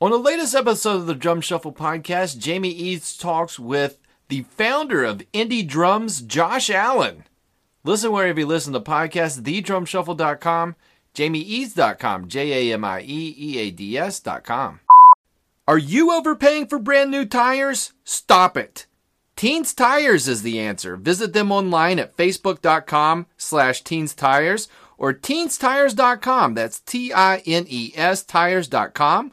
On the latest episode of the Drum Shuffle podcast, Jamie Eads talks with the founder of Indie Drums, Josh Allen. Listen wherever you listen to podcasts, thedrumshuffle.com, jamieeads.com, J A M I E E A D S.com. Are you overpaying for brand new tires? Stop it. Teens Tires is the answer. Visit them online at facebook.com slash teens tires or teenstires.com. That's T I N E S tires.com.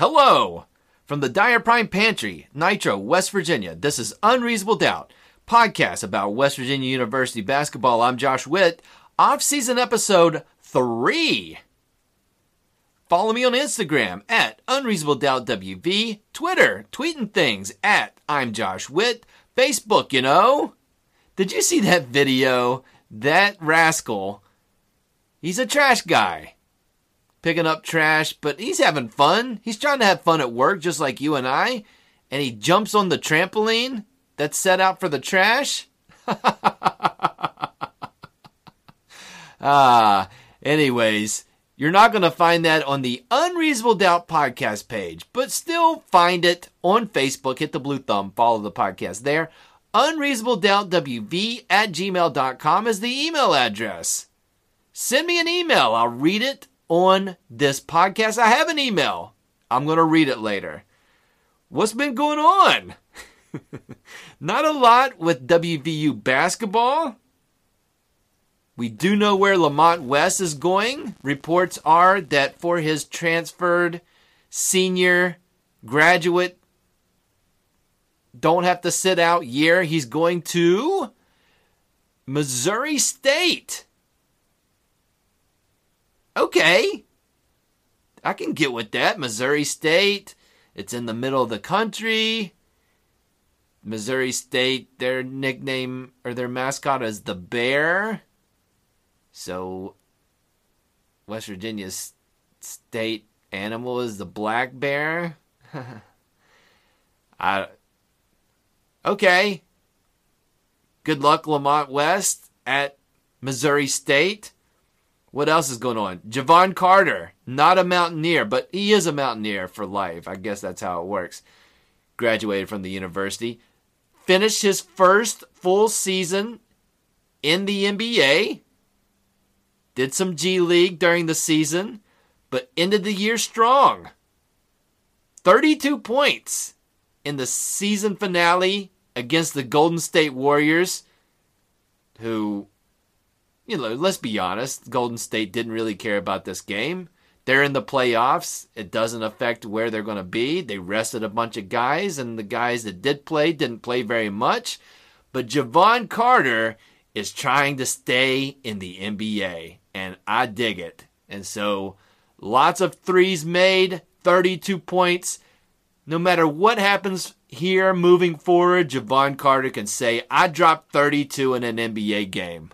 Hello. From the Dyer Prime Pantry, Nitro, West Virginia, this is Unreasonable Doubt, podcast about West Virginia University basketball. I'm Josh Witt, off-season episode 3. Follow me on Instagram at Unreasonable Doubt WV, Twitter, tweeting things at I'm Josh Witt, Facebook, you know. Did you see that video? That rascal, he's a trash guy. Picking up trash, but he's having fun. He's trying to have fun at work just like you and I. And he jumps on the trampoline that's set out for the trash. ah, anyways, you're not going to find that on the Unreasonable Doubt podcast page, but still find it on Facebook. Hit the blue thumb, follow the podcast there. UnreasonableDoubtWV at gmail.com is the email address. Send me an email. I'll read it on this podcast. I have an email. I'm going to read it later. What's been going on? Not a lot with WVU basketball. We do know where Lamont West is going. Reports are that for his transferred senior graduate, don't have to sit out year, he's going to Missouri State. Okay. I can get with that. Missouri State. It's in the middle of the country. Missouri State, their nickname or their mascot is the Bear. So, West Virginia's state animal is the black bear. I okay. Good luck, Lamont West at Missouri State. What else is going on? Jevon Carter, not a mountaineer, but he is a mountaineer for life. I guess that's how it works. Graduated from the university. Finished his first full season in the NBA did some G League during the season, but ended the year strong. 32 points in the season finale against the Golden State Warriors, who, you know, let's be honest, Golden State didn't really care about this game. They're in the playoffs. It doesn't affect where they're going to be. They rested a bunch of guys, and the guys that did play didn't play very much. But Jevon Carter is trying to stay in the NBA and I dig it. And so lots of threes made, 32 points. No matter what happens here moving forward, Jevon Carter can say, I dropped 32 in an NBA game.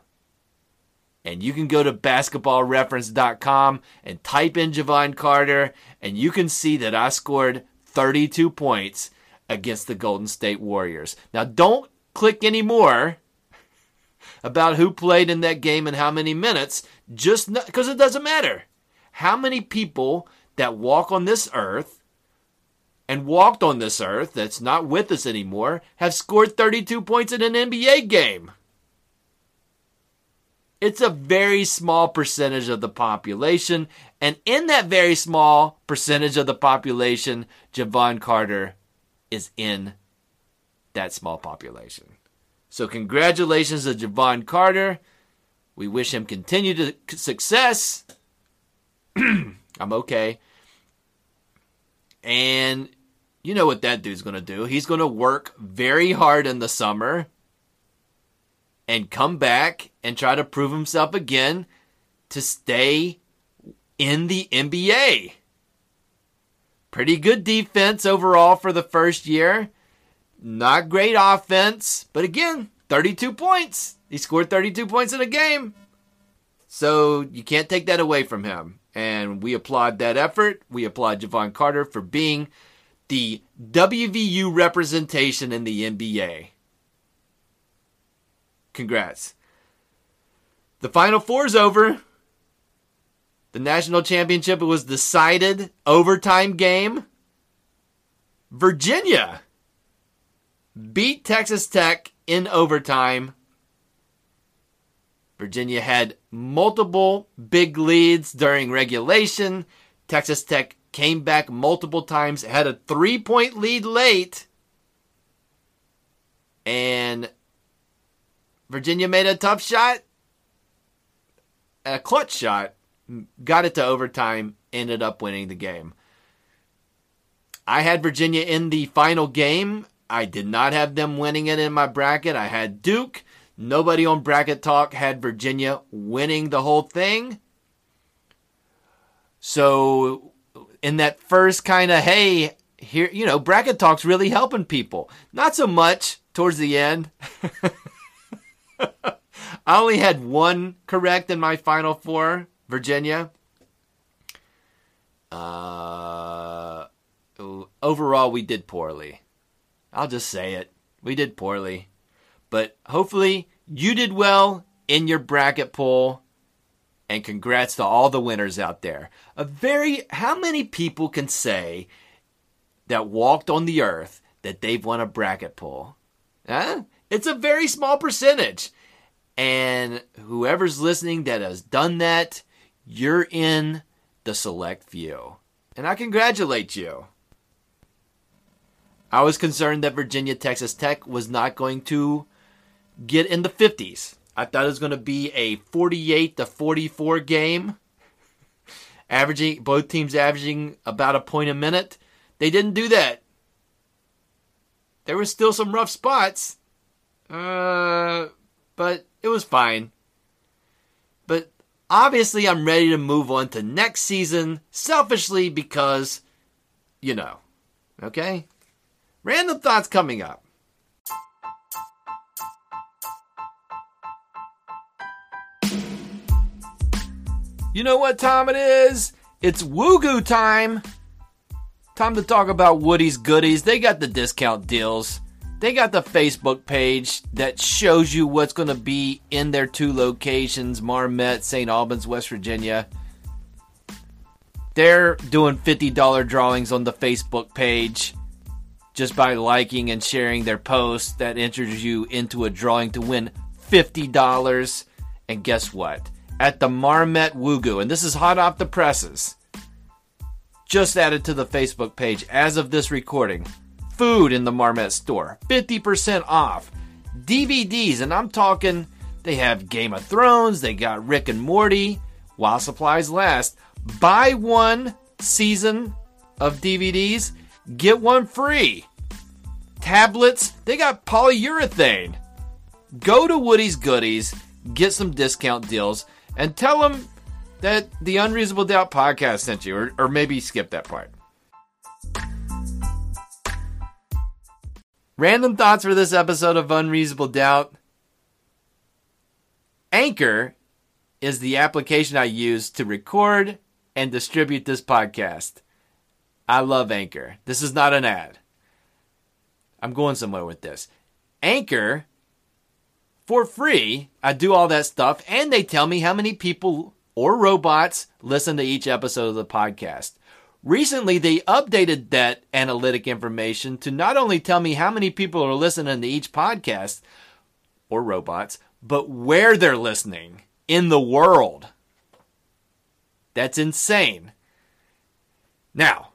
And you can go to basketballreference.com and type in Jevon Carter, and you can see that I scored 32 points against the Golden State Warriors. Now, don't click anymore about who played in that game and how many minutes, just because it doesn't matter. How many people that walk on this earth and walked on this earth that's not with us anymore have scored 32 points in an NBA game? It's a very small percentage of the population, and in that very small percentage of the population, Jevon Carter is in that small population. So, congratulations to Jevon Carter. We wish him continued success. I'm okay. And you know what that dude's going to do. He's going to work very hard in the summer. And come back and try to prove himself again to stay in the NBA. Pretty good defense overall for the first year. Not great offense, but again, 32 points. He scored 32 points in a game. So you can't take that away from him. And we applaud that effort. We applaud Jevon Carter for being the WVU representation in the NBA. Congrats. The Final Four is over. The national championship was decided overtime game. Virginia beat Texas Tech in overtime. Virginia had multiple big leads during regulation. Texas Tech came back multiple times, had a three point lead late. And Virginia made a tough shot, a clutch shot, got it to overtime, ended up winning the game. I had Virginia in the final game. I did not have them winning it in my bracket. I had Duke. Nobody on Bracket Talk had Virginia winning the whole thing. So, in that first kind of, hey, here, you know, Bracket Talk's really helping people. Not so much towards the end. I only had one correct in my final four. Virginia. Uh, overall, we did poorly. I'll just say it. We did poorly. But hopefully, you did well in your bracket poll. And congrats to all the winners out there. A very, how many people can say that walked on the earth that they've won a bracket poll? Huh? It's a very small percentage. And whoever's listening that has done that, you're in the select few. And I congratulate you. I was concerned that Virginia Texas Tech was not going to get in the 50s. I thought it was going to be a 48 to 44 game, averaging both teams averaging about a point a minute. They didn't do that. There were still some rough spots, uh, but it was fine. But obviously, I'm ready to move on to next season, selfishly because, you know, okay. Random thoughts coming up. You know what time it is? It's Woogoo time. Time to talk about Woody's Goodies. They got the discount deals. They got the Facebook page that shows you what's going to be in their two locations Marmet, St. Albans, West Virginia. They're doing $50 drawings on the Facebook page just by liking and sharing their post that enters you into a drawing to win $50. And guess what? at the Marmet Wugu, and this is hot off the presses. Just added to the Facebook page as of this recording. Food in the Marmet store, 50% off. DVDs, and I'm talking, they have Game of Thrones, they got Rick and Morty, while supplies last. Buy one season of DVDs, get one free. Tablets, they got polyurethane. Go to Woody's Goodies, get some discount deals and tell them that the Unreasonable Doubt podcast sent you, or, or maybe skip that part. Random thoughts for this episode of Unreasonable Doubt. Anchor is the application I use to record and distribute this podcast. I love Anchor. This is not an ad. I'm going somewhere with this. Anchor for free. I do all that stuff, and they tell me how many people or robots listen to each episode of the podcast. Recently, they updated that analytic information to not only tell me how many people are listening to each podcast or robots, but where they're listening in the world. That's insane. Now,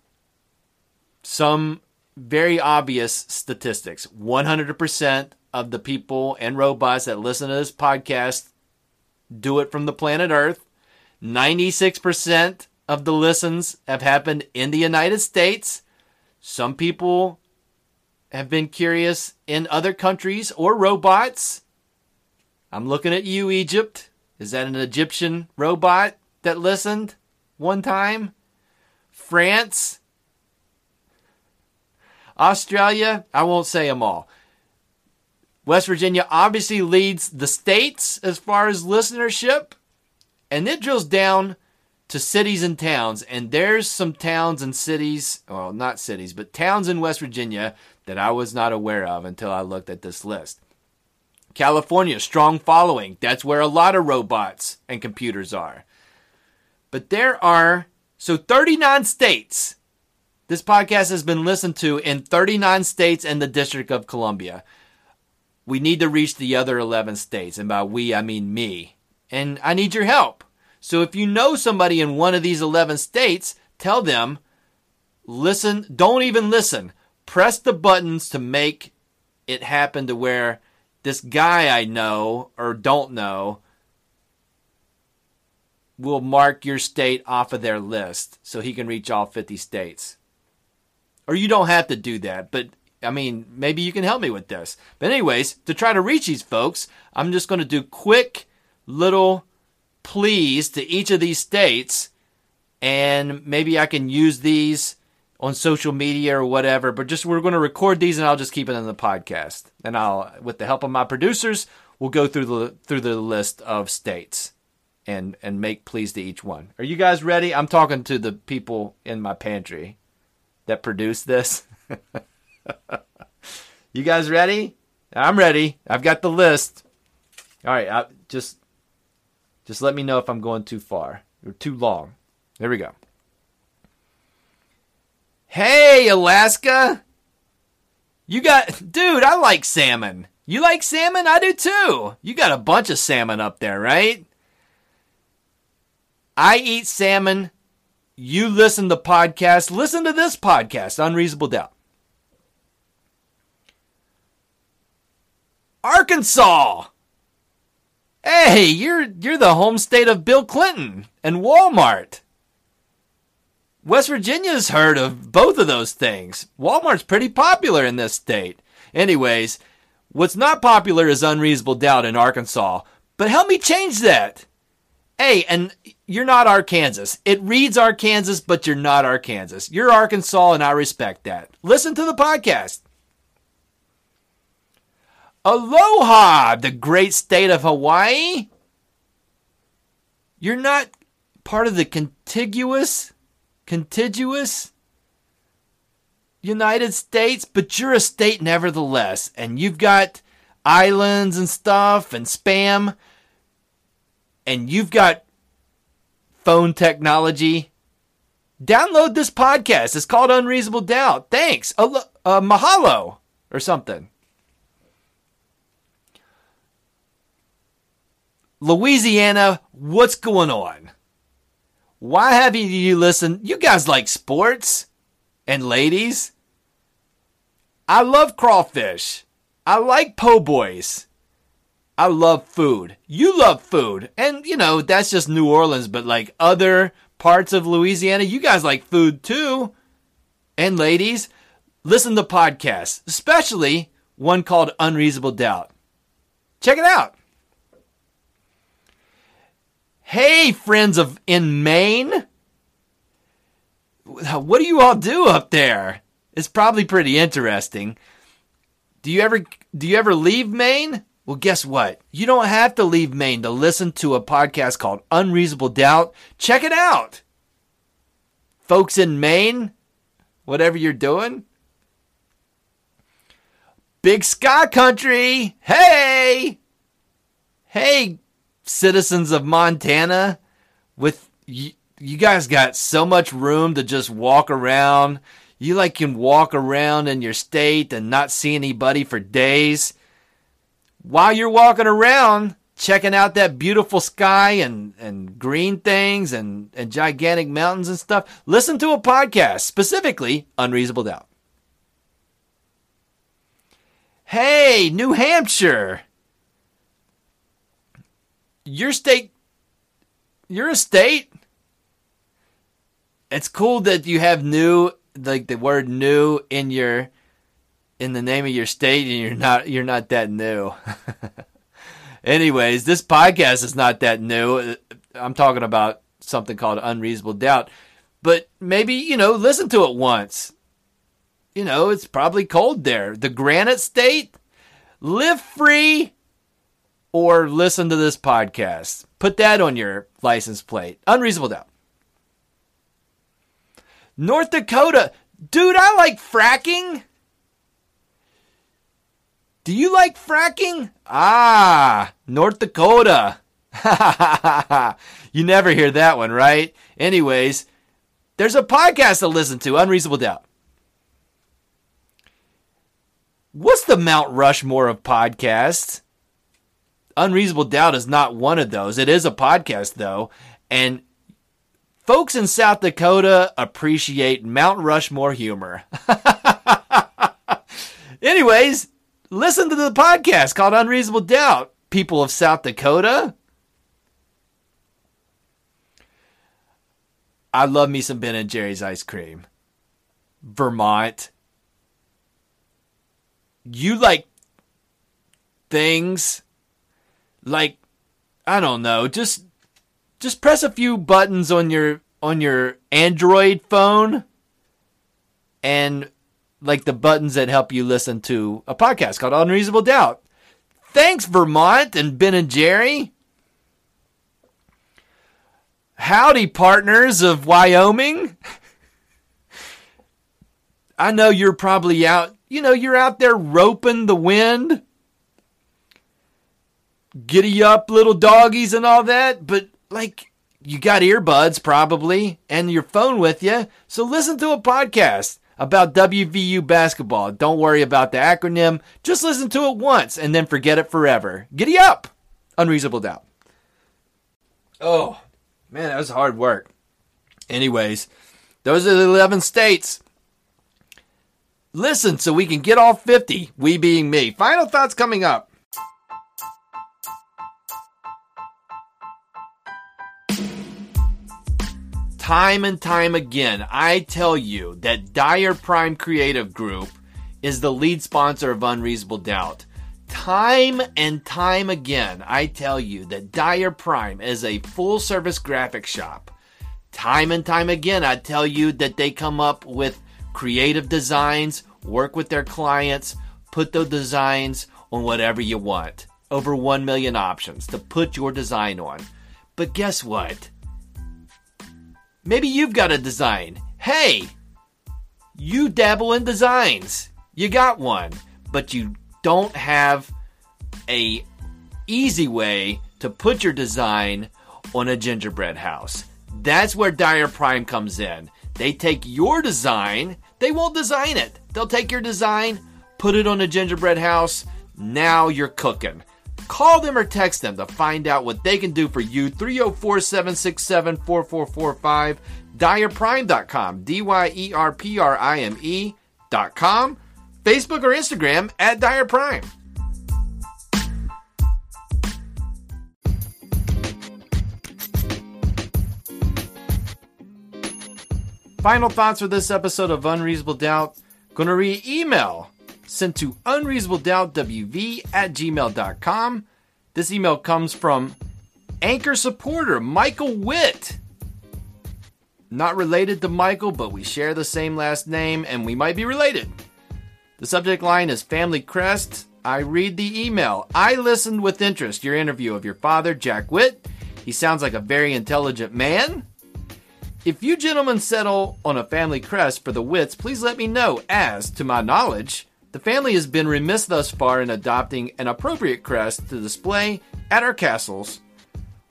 some very obvious statistics 100% of the people and robots that listen to this podcast do it from the planet Earth. 96% of the listens have happened in the United States. Some people have been curious in other countries or robots. I'm looking at you, Egypt. Is that an Egyptian robot that listened one time? France? Australia? I won't say them all. West Virginia obviously leads the states as far as listenership. And it drills down to cities and towns. And there's some towns and cities, well, not cities, but towns in West Virginia that I was not aware of until I looked at this list. California, strong following. That's where a lot of robots and computers are. But there are, so 39 states. This podcast has been listened to in 39 states and the District of Columbia. We need to reach the other 11 states. And by we, I mean me. And I need your help. So if you know somebody in one of these 11 states, tell them, listen, don't even listen. Press the buttons to make it happen to where this guy I know or don't know will mark your state off of their list so he can reach all 50 states. Or you don't have to do that, but I mean, maybe you can help me with this. But, anyways, to try to reach these folks, I'm just going to do quick little pleas to each of these states, and maybe I can use these on social media or whatever. But just we're going to record these, and I'll just keep it in the podcast. And I'll, with the help of my producers, we'll go through the through the list of states and and make pleas to each one. Are you guys ready? I'm talking to the people in my pantry that produce this. you guys ready? I'm ready. I've got the list. All right, I, just just let me know if I'm going too far or too long. There we go. Hey, Alaska. You got, dude, I like salmon. You like salmon? I do too. You got a bunch of salmon up there, right? I eat salmon. You listen to podcasts. Listen to this podcast, Unreasonable Doubt. Arkansas. Hey, you're you're the home state of Bill Clinton and Walmart. West Virginia's heard of both of those things. Walmart's pretty popular in this state. Anyways, what's not popular is unreasonable doubt in Arkansas. But help me change that. Hey, and you're not Arkansas. It reads Arkansas, but you're not Arkansas. You're Arkansas, and I respect that. Listen to the podcast. Aloha, the great state of Hawaii. You're not part of the contiguous, contiguous United States, but you're a state nevertheless. And you've got islands and stuff and spam. And you've got phone technology. Download this podcast. It's called Unreasonable Doubt. Thanks. Uh, mahalo or something. Louisiana, what's going on? Why haven't you listened? You guys like sports and ladies. I love crawfish. I like po' boys. I love food. You love food. And, you know, that's just New Orleans, but like other parts of Louisiana, you guys like food too. And ladies, listen to podcasts, especially one called Unreasonable Doubt. Check it out. Hey, friends of in Maine. What do you all do up there? It's probably pretty interesting. Do you ever do you ever leave Maine? Well, guess what? You don't have to leave Maine to listen to a podcast called Unreasonable Doubt. Check it out. Folks in Maine, whatever you're doing. Big Sky Country. Hey! Hey, citizens of Montana with you, you guys got so much room to just walk around. You like can walk around in your state and not see anybody for days. While you're walking around, checking out that beautiful sky and, and green things and, and gigantic mountains and stuff, listen to a podcast, specifically Unreasonable Doubt. Hey, New Hampshire your state you're a state it's cool that you have new like the word new in your in the name of your state and you're not you're not that new Anyways, this podcast is not that new. Uh, I'm talking about something called Unreasonable Doubt. But maybe, you know, listen to it once. You know, it's probably cold there. The Granite State, live free or listen to this podcast. Put that on your license plate. Unreasonable Doubt. North Dakota. Dude, I like fracking. Do you like fracking? Ah, North Dakota. you never hear that one, right? Anyways, there's a podcast to listen to, Unreasonable Doubt. What's the Mount Rushmore of podcasts? Unreasonable Doubt is not one of those. It is a podcast, though. And folks in South Dakota appreciate Mount Rushmore humor. Anyways, listen to the podcast called Unreasonable Doubt. People of South Dakota. I love me some Ben and Jerry's ice cream. Vermont. You like things like I don't know, just just press a few buttons on your on your Android phone and like the buttons that help you listen to a podcast called Unreasonable Doubt. Thanks Vermont and Ben and Jerry. Howdy partners of Wyoming. I know you're probably out, you know, you're out there roping the wind. Giddy up little doggies and all that, but like you got earbuds probably and your phone with you. So listen to a podcast about WVU basketball. Don't worry about the acronym. Just listen to it once and then forget it forever. Giddy up! Unreasonable doubt. Oh, man, that was hard work. Anyways, those are the 11 states. Listen so we can get all 50, we being me. Final thoughts coming up. Time and time again, I tell you that Dyer Prime Creative Group is the lead sponsor of Unreasonable Doubt. Time and time again, I tell you that Dyer Prime is a full service graphic shop. Time and time again, I tell you that they come up with creative designs, work with their clients, put those designs on whatever you want. Over 1 million options to put your design on. But guess what? Maybe you've got a design. Hey, you dabble in designs. You got one, but you don't have a easy way to put your design on a gingerbread house. That's where Dyer Prime comes in. They take your design, they won't design it. They'll take your design, put it on a gingerbread house. Now you're cooking. Call them or text them to find out what they can do for you. 304 767 4445. DyerPrime.com. D Y E R P R I M E.com. Facebook or Instagram at Dyer Prime. Final thoughts for this episode of Unreasonable Doubt. Gonna read email sent to unreasonabledoubtwv at gmail.com. This email comes from Anchor supporter Michael Witt. Not related to Michael, but we share the same last name and we might be related. The subject line is Family Crest. I read the email. I listened with interest your interview of your father, Jack Witt. He sounds like a very intelligent man. If you gentlemen settle on a family crest for the Wits, please let me know, as, to my knowledge, the family has been remiss thus far in adopting an appropriate crest to display at our castles,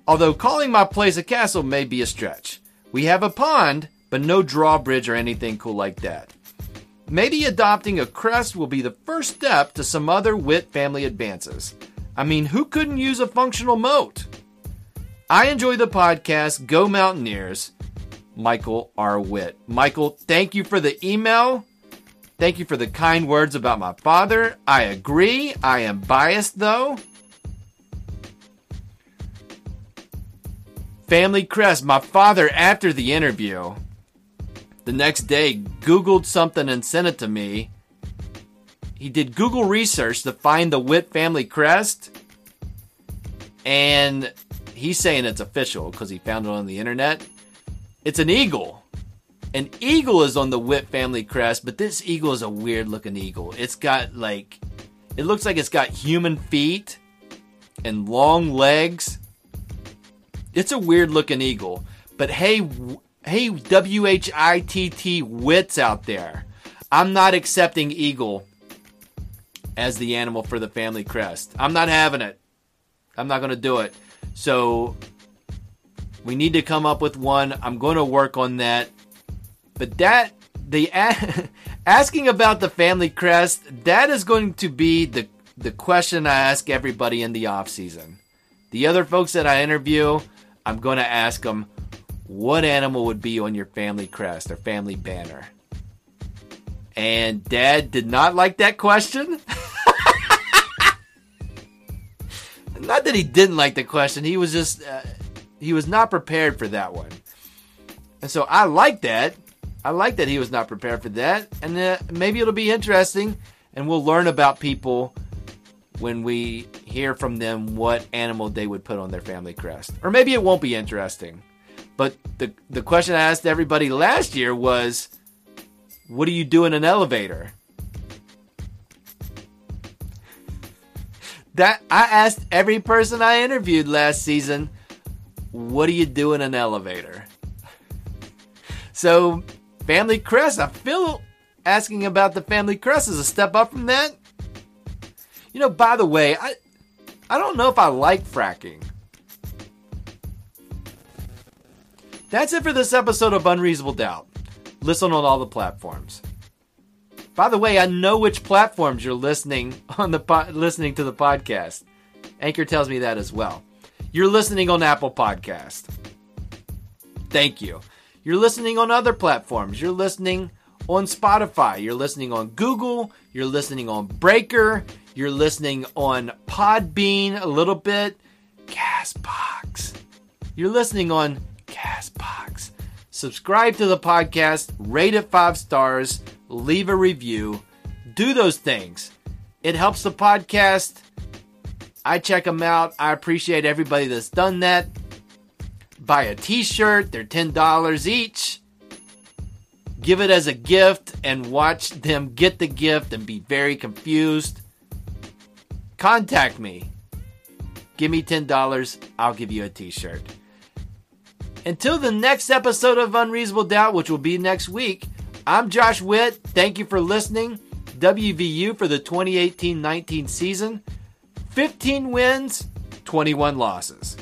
although calling my place a castle may be a stretch. We have a pond, but no drawbridge or anything cool like that. Maybe adopting a crest will be the first step to some other Witt family advances. I mean, who couldn't use a functional moat? I enjoy the podcast. Go Mountaineers. Michael R. Witt. Michael, thank you for the email. Thank you for the kind words about my father. I agree. I am biased though. Family Crest, my father, after the interview, the next day Googled something and sent it to me. He did Google research to find the Witt family crest. And he's saying it's official because he found it on the internet. It's an eagle. An eagle is on the Witt family crest, but this eagle is a weird looking eagle. It's got like, it looks like it's got human feet and long legs. It's a weird looking eagle. But hey, hey, W H I T T wits out there. I'm not accepting eagle as the animal for the family crest. I'm not having it. I'm not going to do it. So we need to come up with one. I'm going to work on that. But that the asking about the family crest, that is going to be the the question I ask everybody in the off season. The other folks that I interview, I'm going to ask them what animal would be on your family crest or family banner. And dad did not like that question. not that he didn't like the question, he was just uh, he was not prepared for that one. And so I like that. I like that he was not prepared for that. And uh, maybe it'll be interesting and we'll learn about people when we hear from them what animal they would put on their family crest. Or maybe it won't be interesting. But the the question I asked everybody last year was what do you do in an elevator? That I asked every person I interviewed last season, what do you do in an elevator? So, family crest, I feel asking about the family crest is a step up from that. You know, by the way, I I don't know if I like fracking. That's it for this episode of Unreasonable Doubt. Listen on all the platforms. By the way, I know which platforms you're listening on the po- listening to the podcast. Anchor tells me that as well. You're listening on Apple Podcast. Thank you. You're listening on other platforms. You're listening on Spotify. You're listening on Google. You're listening on Breaker. You're listening on Podbean a little bit. Castbox. You're listening on Castbox. Subscribe to the podcast, rate it five stars, leave a review. Do those things. It helps the podcast. I check them out. I appreciate everybody that's done that. Buy a t shirt, they're $10 each. Give it as a gift and watch them get the gift and be very confused. Contact me. Give me $10, I'll give you a t shirt. Until the next episode of Unreasonable Doubt, which will be next week, I'm Josh Witt. Thank you for listening. WVU for the 2018 19 season 15 wins, 21 losses.